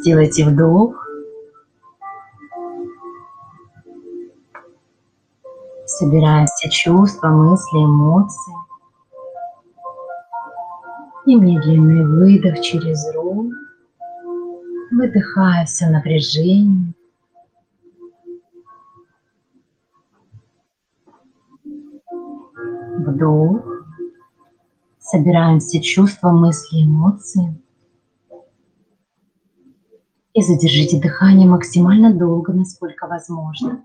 Сделайте вдох. Собираем все чувства, мысли, эмоции. И медленный выдох через рот. Выдыхая все напряжение. Вдох. Собираем все чувства, мысли, эмоции. И задержите дыхание максимально долго, насколько возможно.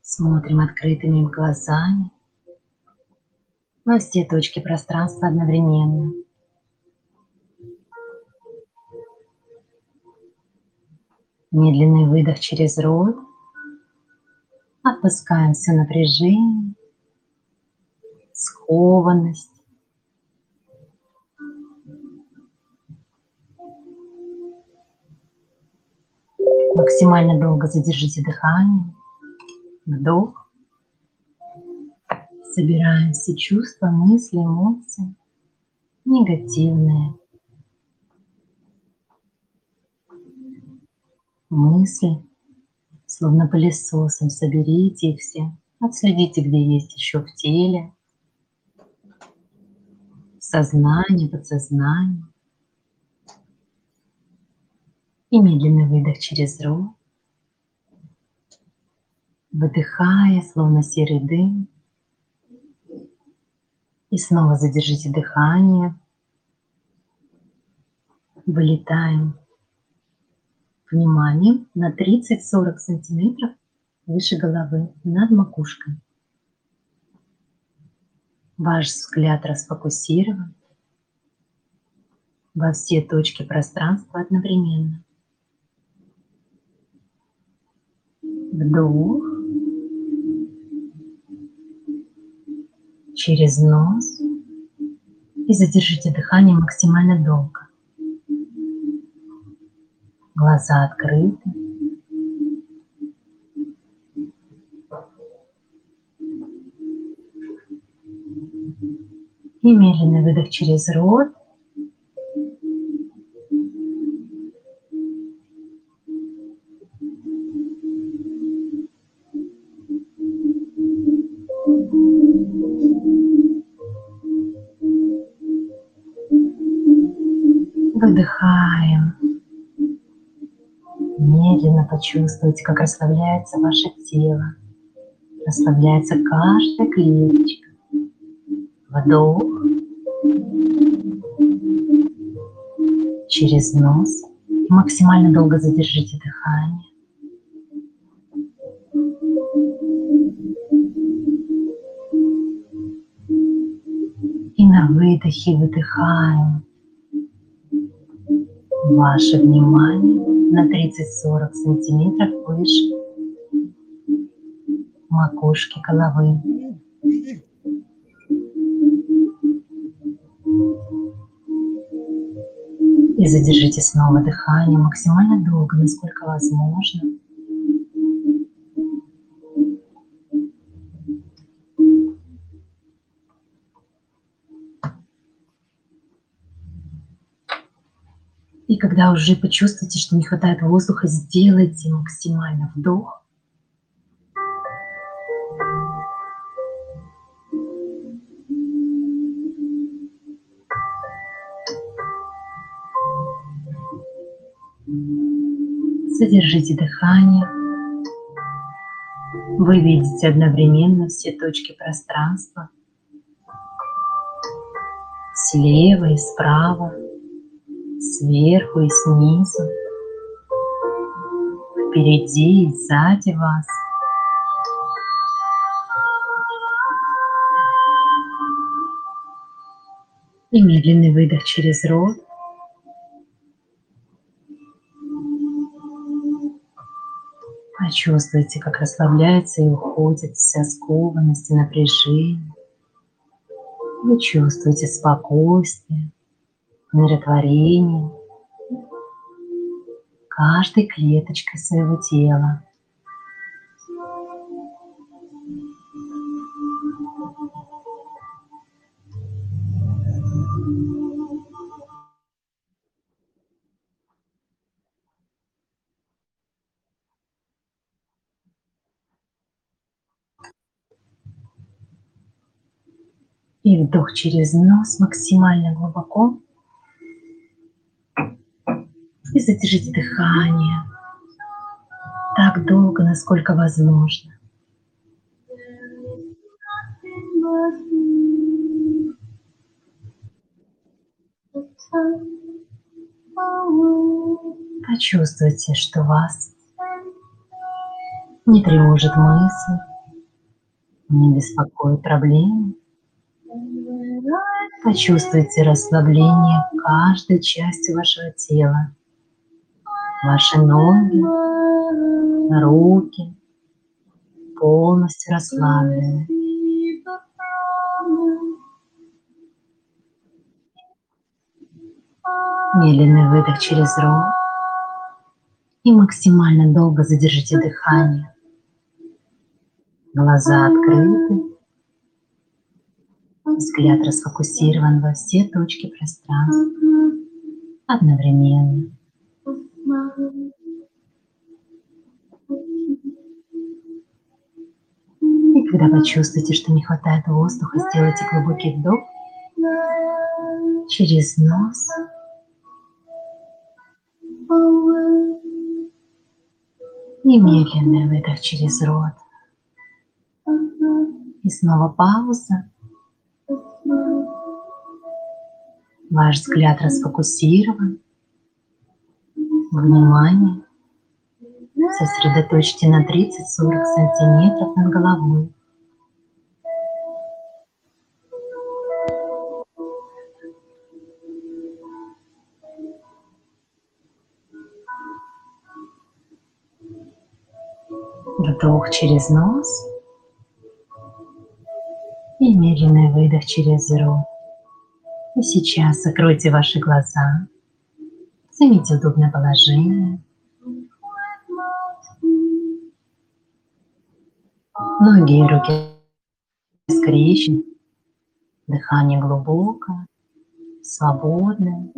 Смотрим открытыми глазами во все точки пространства одновременно. Медленный выдох через рот. Отпускаем все напряжение, скованность. Максимально долго задержите дыхание. Вдох. Собираем все чувства, мысли, эмоции, негативные. Мысли, словно пылесосом, соберите их все, отследите, где есть еще в теле, сознание, подсознание. И медленный выдох через рот, выдыхая, словно серый дым. И снова задержите дыхание. Вылетаем вниманием на 30-40 сантиметров выше головы, над макушкой. Ваш взгляд расфокусирован во все точки пространства одновременно. Вдох. Через нос. И задержите дыхание максимально долго. Глаза открыты. И медленный выдох через рот. Выдыхаем. Медленно почувствуйте, как расслабляется ваше тело. Расслабляется каждая клеточка. Вдох. Через нос. Максимально долго задержите дыхание. И на выдохе выдыхаем ваше внимание на 30-40 сантиметров выше макушки головы. И задержите снова дыхание максимально долго, насколько возможно. И когда уже почувствуете, что не хватает воздуха, сделайте максимально вдох. Задержите дыхание. Вы видите одновременно все точки пространства. Слева и справа сверху и снизу, впереди и сзади вас. И медленный выдох через рот. Почувствуйте, как расслабляется и уходит вся скованность и напряжение. Вы чувствуете спокойствие, умиротворением каждой клеточкой своего тела. И вдох через нос максимально глубоко. И задержите дыхание так долго, насколько возможно. Почувствуйте, что вас не тревожит мысль, не беспокоит проблемы. Почувствуйте расслабление каждой части вашего тела. Ваши ноги, руки полностью расслаблены. Медленный выдох через рот. И максимально долго задержите дыхание. Глаза открыты. Взгляд расфокусирован во все точки пространства одновременно. И когда почувствуете, что не хватает воздуха, сделайте глубокий вдох через нос. И медленный выдох через рот. И снова пауза. Ваш взгляд расфокусирован. Внимание. Сосредоточьте на 30-40 сантиметров над головой. Вдох через нос и медленный выдох через рот. И сейчас закройте ваши глаза, займите удобное положение. Ноги и руки скрещены, дыхание глубокое, свободное.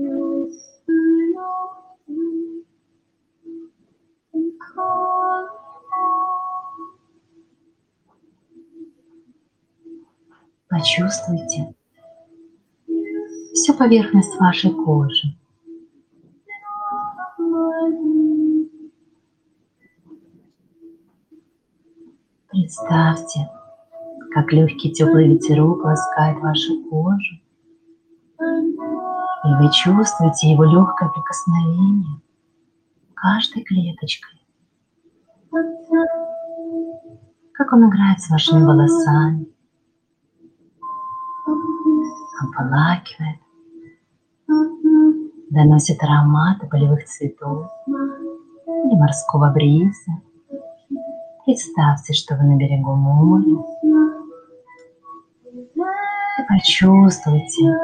Почувствуйте всю поверхность вашей кожи. Представьте, как легкий теплый ветерок ласкает вашу кожу, и вы чувствуете его легкое прикосновение каждой клеточкой, как он играет с вашими волосами, обволакивает, доносит ароматы полевых цветов или морского бриза. Представьте, что вы на берегу моря. И почувствуйте,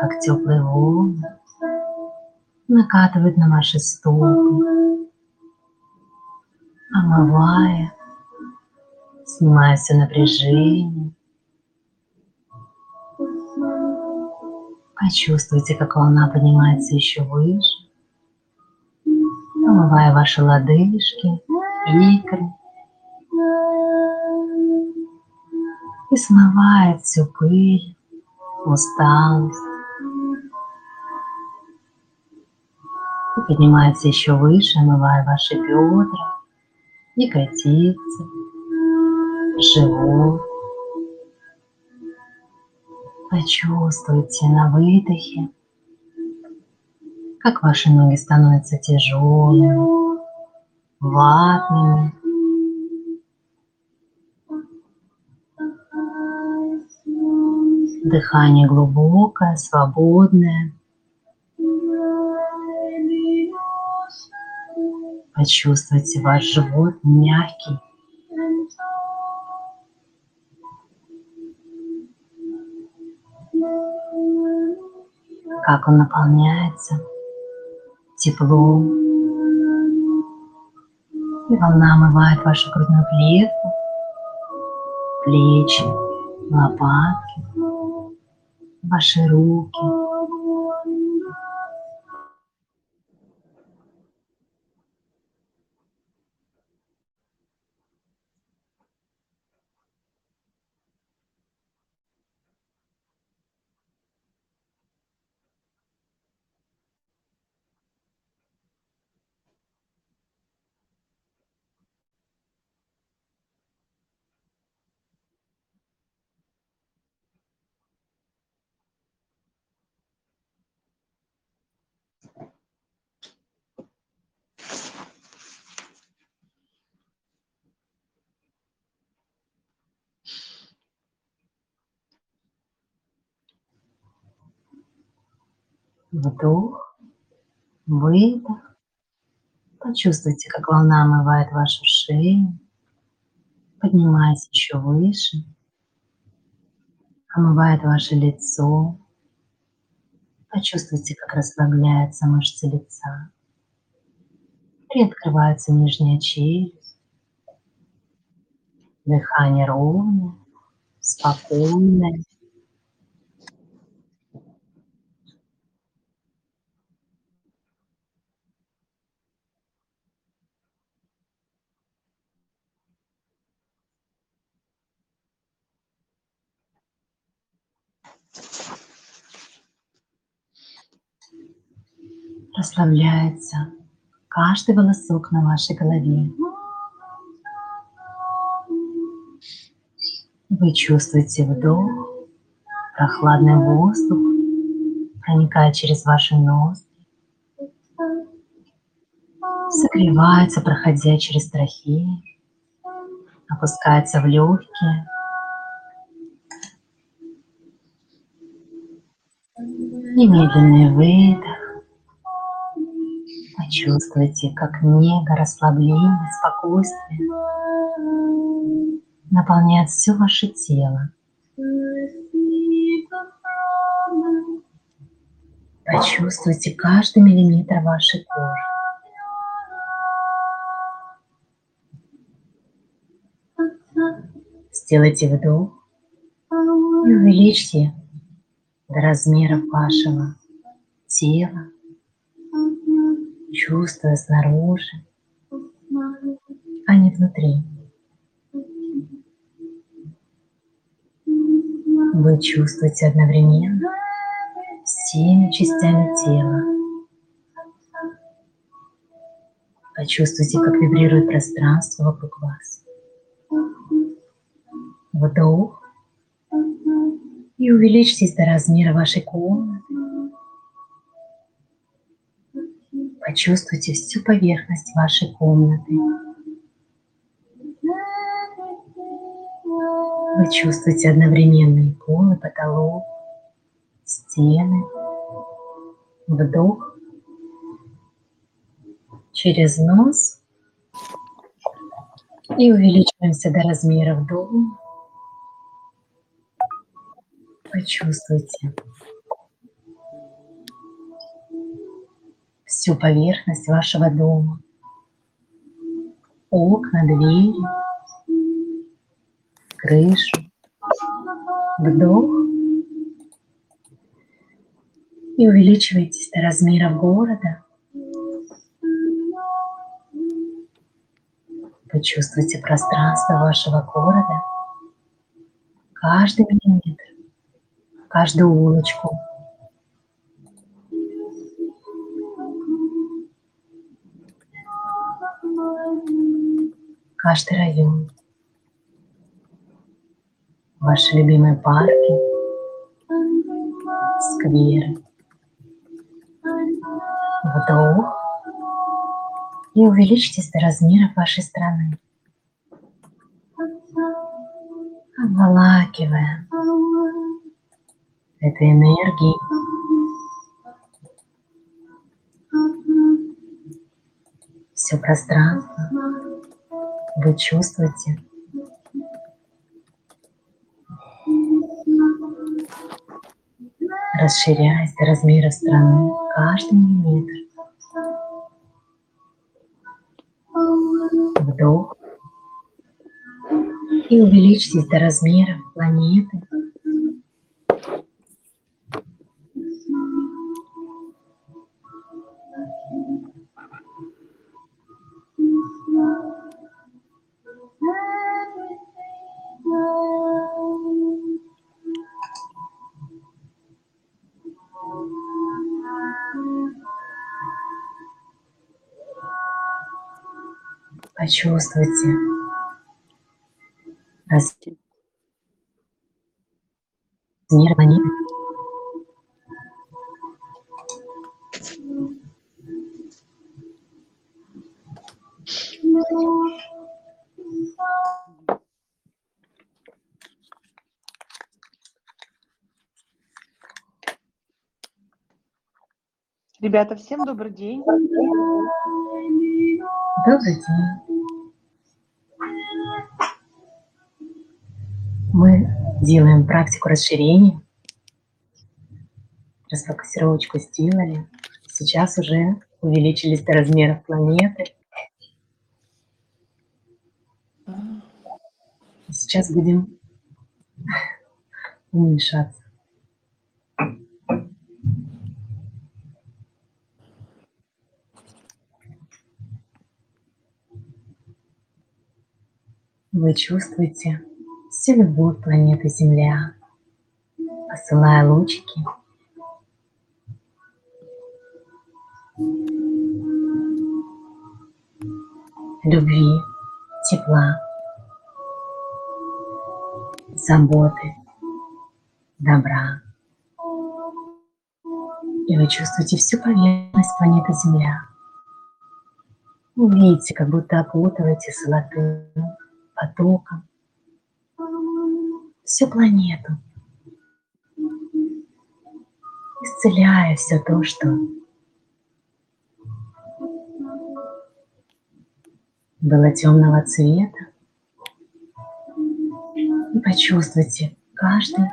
как теплые волны накатывают на ваши стопы, омывая, снимая все напряжение, Почувствуйте, как волна поднимается еще выше, омывая ваши лодыжки, икры. И смывает всю пыль, усталость. И поднимается еще выше, омывая ваши бедра, ягодицы, живот. Почувствуйте на выдохе, как ваши ноги становятся тяжелыми, ватными. Дыхание глубокое, свободное. Почувствуйте ваш живот мягкий, как он наполняется теплом. И волна омывает вашу грудную клетку, плечи, лопатки, ваши руки. Вдох, выдох. Почувствуйте, как волна омывает вашу шею, поднимаясь еще выше, омывает ваше лицо. Почувствуйте, как расслабляются мышцы лица. Приоткрывается нижняя челюсть. Дыхание ровное, спокойное. Расслабляется каждый волосок на вашей голове. Вы чувствуете вдох, прохладный воздух проникает через ваши ноздри, согревается, проходя через трахеи, опускается в легкие. Немедленный выдох. Почувствуйте, как нега, расслабление, спокойствие наполняет все ваше тело. Почувствуйте каждый миллиметр вашей кожи. Сделайте вдох и увеличьте до размеров вашего тела, чувствуя снаружи, а не внутри. Вы чувствуете одновременно всеми частями тела. Почувствуйте, как вибрирует пространство вокруг вас. Вдох. И увеличьтесь до размера вашей комнаты. Почувствуйте всю поверхность вашей комнаты. Вы чувствуете одновременно и пол, и потолок, стены. Вдох через нос и увеличиваемся до размеров дома. Почувствуйте всю поверхность вашего дома. Окна, двери, крышу. Вдох. И увеличивайтесь до размеров города. Почувствуйте пространство вашего города. Каждый миллиметр, каждую улочку. Каждый район ваши любимые парки, скверы. Вдох и увеличьтесь до размеров вашей страны. Обволакивая этой энергией все пространство вы чувствуете расширяясь до размера страны каждый миллиметр. Вдох. И увеличьтесь до размера планеты. Почувствуйте размер планеты. Ребята, всем добрый день. Добрый день. Делаем практику расширения. Расфокусировочку сделали. Сейчас уже увеличились до размеров планеты. Сейчас будем уменьшаться. Вы чувствуете всю любовь планеты Земля, посылая лучики любви, тепла, заботы, добра. И вы чувствуете всю поверхность планеты Земля. Видите, как будто окутываете золотым потоком всю планету, исцеляя все то, что было темного цвета. И почувствуйте каждой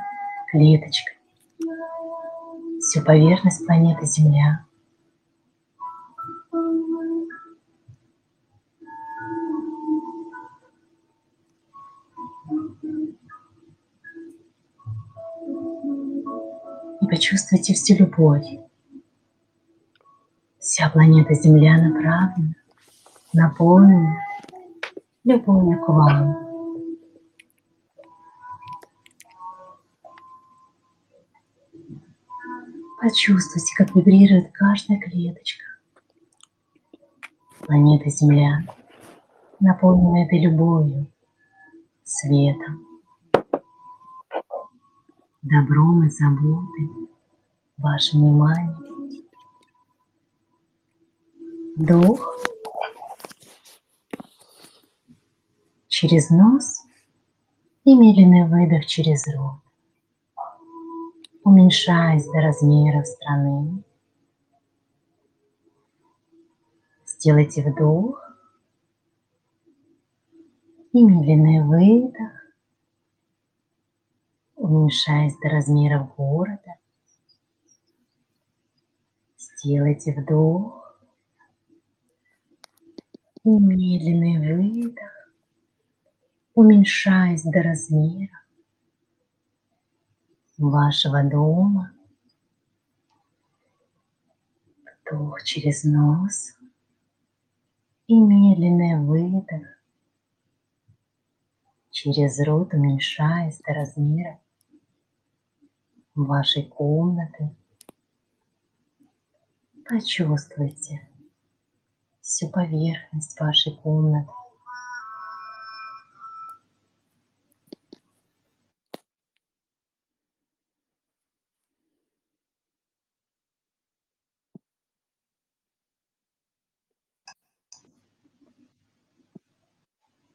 клеточкой всю поверхность планеты Земля. Почувствуйте всю любовь. Вся планета Земля направлена наполнена любовью к вам. Почувствуйте, как вибрирует каждая клеточка. Планета Земля наполнена этой любовью, светом, добром и заботой, вашим вниманием. Вдох через нос и медленный выдох через рот, уменьшаясь до размеров страны. Сделайте вдох и медленный выдох, уменьшаясь до размеров города. Сделайте вдох и медленный выдох, уменьшаясь до размера вашего дома. Вдох через нос и медленный выдох через рот, уменьшаясь до размера вашей комнаты. Почувствуйте всю поверхность вашей комнаты.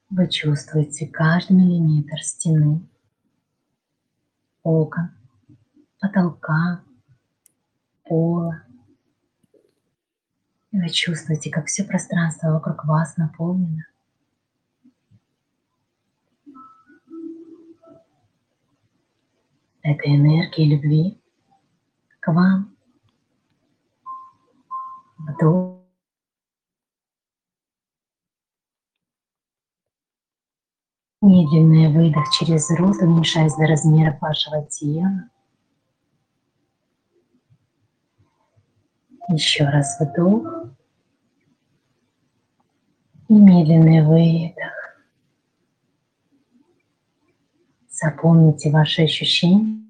Вы чувствуете каждый миллиметр стены, окон, потолка, пола. И вы чувствуете, как все пространство вокруг вас наполнено этой энергией любви к вам. Вдох. Медленный выдох через рот, уменьшаясь до размера вашего тела. Еще раз вдох. И медленный выдох. Запомните ваши ощущения.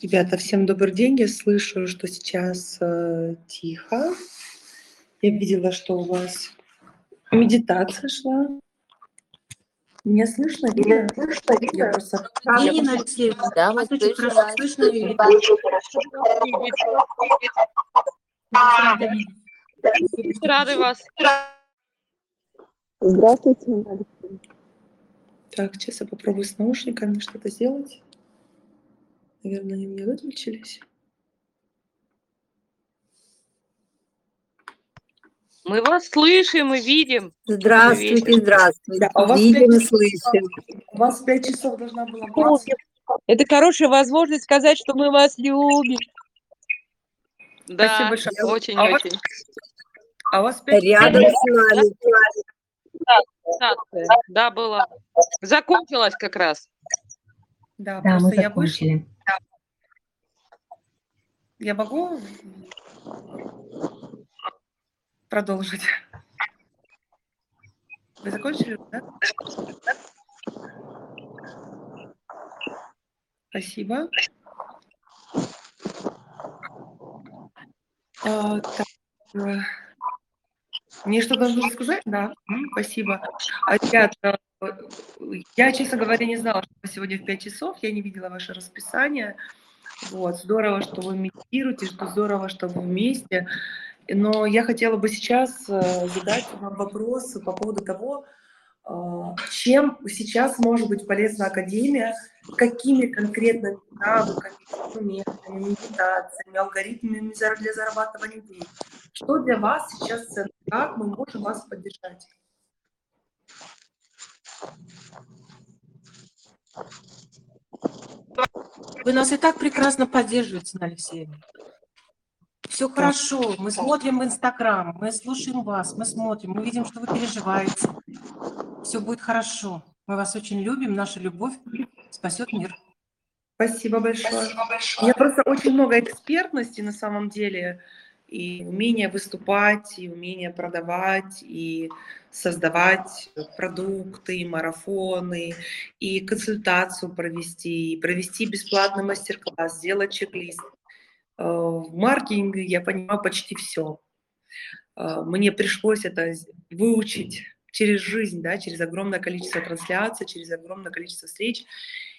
Ребята, всем добрый день. Я слышу, что сейчас э, тихо. Я видела, что у вас медитация шла. Меня слышно? Меня слышно? Я просто... я Ирина просто- Алексеевна, Да, вас очень хорошо слышно видно. Рады вас. Здравствуйте, Алексей. Так, сейчас я попробую с наушниками что-то сделать. Наверное, они у меня выключились. Мы вас слышим и видим. Здравствуйте, здравствуйте. Да, а у вас Видим и пять слышим. У вас в 5 часов должна была быть. Это хорошая возможность сказать, что мы вас любим. Да, большое. А у вас- очень-очень. А у вас 5 Рядом с нами. Медитация, Да, была. Закончилась как раз. Да, Да, мы просто я вышла. закончили. Я могу продолжить? Вы закончили, да? Спасибо. А, так, э, Мне что-то нужно сказать? Да, спасибо. А, Ребят, э, я, честно говоря, не знала, что сегодня в 5 часов, я не видела ваше расписание. Вот, здорово, что вы медитируете, что здорово, что вы вместе. Но я хотела бы сейчас э, задать вам вопрос по поводу того, э, чем сейчас может быть полезна Академия, какими конкретными навыками, инструментами, медитациями, алгоритмами для зарабатывания денег. Что для вас сейчас ценно? Как мы можем вас поддержать? Вы нас и так прекрасно поддерживаете, Нина Алексеевна. Все хорошо. Мы смотрим в Инстаграм, мы слушаем вас, мы смотрим, мы видим, что вы переживаете. Все будет хорошо. Мы вас очень любим. Наша любовь спасет мир. Спасибо большое. У меня просто очень много экспертности на самом деле, и умение выступать, и умение продавать, и создавать продукты, и марафоны, и консультацию провести, и провести бесплатный мастер-класс, сделать чек-лист. Э, В маркетинге я понимаю почти все. Мне пришлось это выучить через жизнь, да, через огромное количество трансляций, через огромное количество встреч.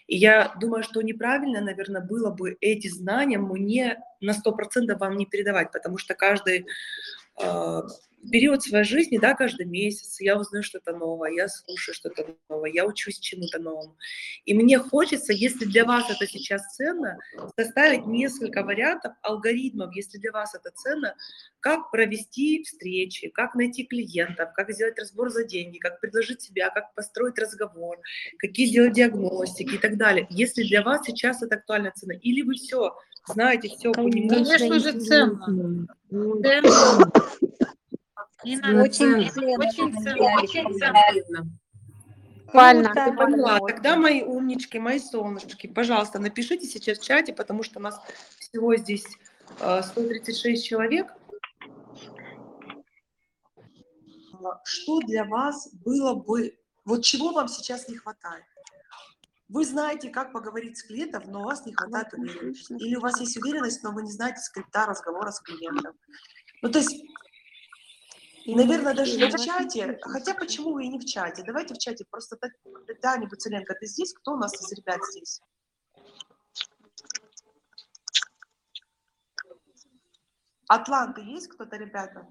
И я думаю, что неправильно, наверное, было бы эти знания мне на 100% вам не передавать, потому что каждый э, период своей жизни, да, каждый месяц я узнаю что-то новое, я слушаю что-то новое, я учусь чему-то новому. И мне хочется, если для вас это сейчас ценно, составить несколько вариантов алгоритмов, если для вас это ценно, как провести встречи, как найти клиентов, как сделать разбор за деньги, как предложить себя, как построить разговор, какие сделать диагностики и так далее. Если для вас сейчас это актуальная цена, или вы все знаете, все понимаете, Конечно же, ценно. Инна, Очень очень ценно, очень ценно. Я поняла. Тогда, мои умнички, мои солнышки, пожалуйста, напишите сейчас в чате, потому что у нас всего здесь э, 136 человек. А, Что для вас было бы, вот чего вам сейчас не хватает? Вы знаете, как поговорить с клиентом, но у вас не хватает уверенности. Или у вас есть уверенность, но вы не знаете скрипта разговора с клиентом. Ну, то есть Наверное, даже в чате. Хотя почему вы и не в чате? Давайте в чате. Просто Та- Таня Буцеленко, ты здесь? Кто у нас из ребят здесь? Атланты есть кто-то, ребята?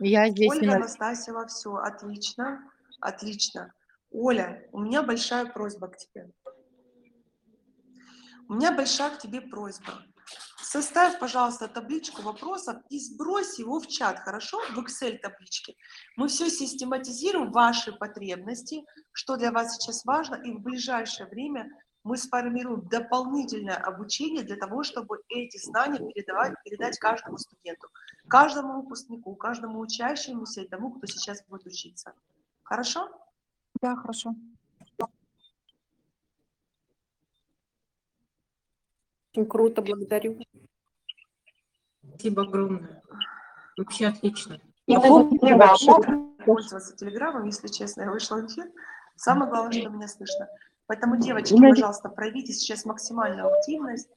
Я здесь. Ольга Инна. Анастасьева, все, отлично, отлично. Оля, у меня большая просьба к тебе. У меня большая к тебе просьба. Составь, пожалуйста, табличку вопросов и сбрось его в чат, хорошо? В Excel табличке. Мы все систематизируем, ваши потребности, что для вас сейчас важно, и в ближайшее время мы сформируем дополнительное обучение для того, чтобы эти знания передавать, передать каждому студенту, каждому выпускнику, каждому учащемуся и тому, кто сейчас будет учиться. Хорошо? Да, хорошо. Очень круто, благодарю. Спасибо огромное. Вообще отлично. пользоваться телеграммом, если честно, я вышла в эфир. Самое главное, что меня слышно. Поэтому, девочки, пожалуйста, проявите сейчас максимальную активность.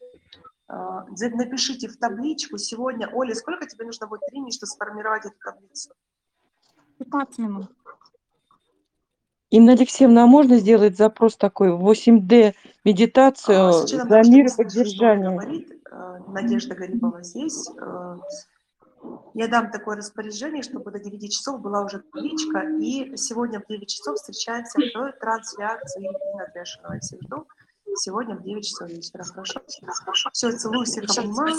А, Напишите в табличку сегодня. Оля, сколько тебе нужно будет времени, чтобы сформировать эту таблицу? 15 минут. Инна Алексеевна, а можно сделать запрос такой, 8D медитацию А, за мир и что поддержание? говорит э, Надежда Гарипова здесь, э, я дам такое распоряжение, чтобы до 9 часов была уже табличка, и сегодня в 9 часов встречаемся в трансляции Трешинова. Я всех жду сегодня в 9 часов вечера. Хорошо? Все, целую всех, обнимаю.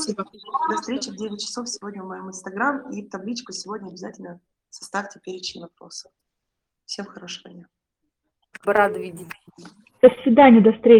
До встречи в 9 часов сегодня в моем инстаграм, и в табличку сегодня обязательно составьте перечень вопросов. Всем хорошего дня. Рада видеть. До свидания, до встречи.